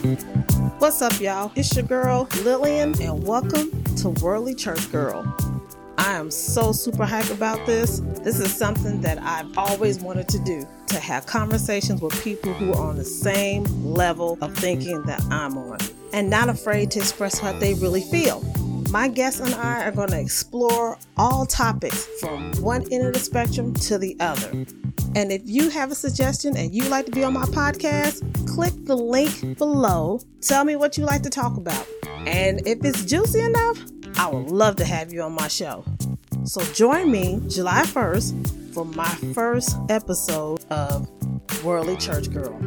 What's up, y'all? It's your girl Lillian, and welcome to Worldly Church Girl. I am so super hyped about this. This is something that I've always wanted to do to have conversations with people who are on the same level of thinking that I'm on and not afraid to express what they really feel. My guests and I are going to explore all topics from one end of the spectrum to the other. And if you have a suggestion and you'd like to be on my podcast, click the link below. Tell me what you like to talk about. And if it's juicy enough, I would love to have you on my show. So join me July 1st for my first episode of Worldly Church Girl.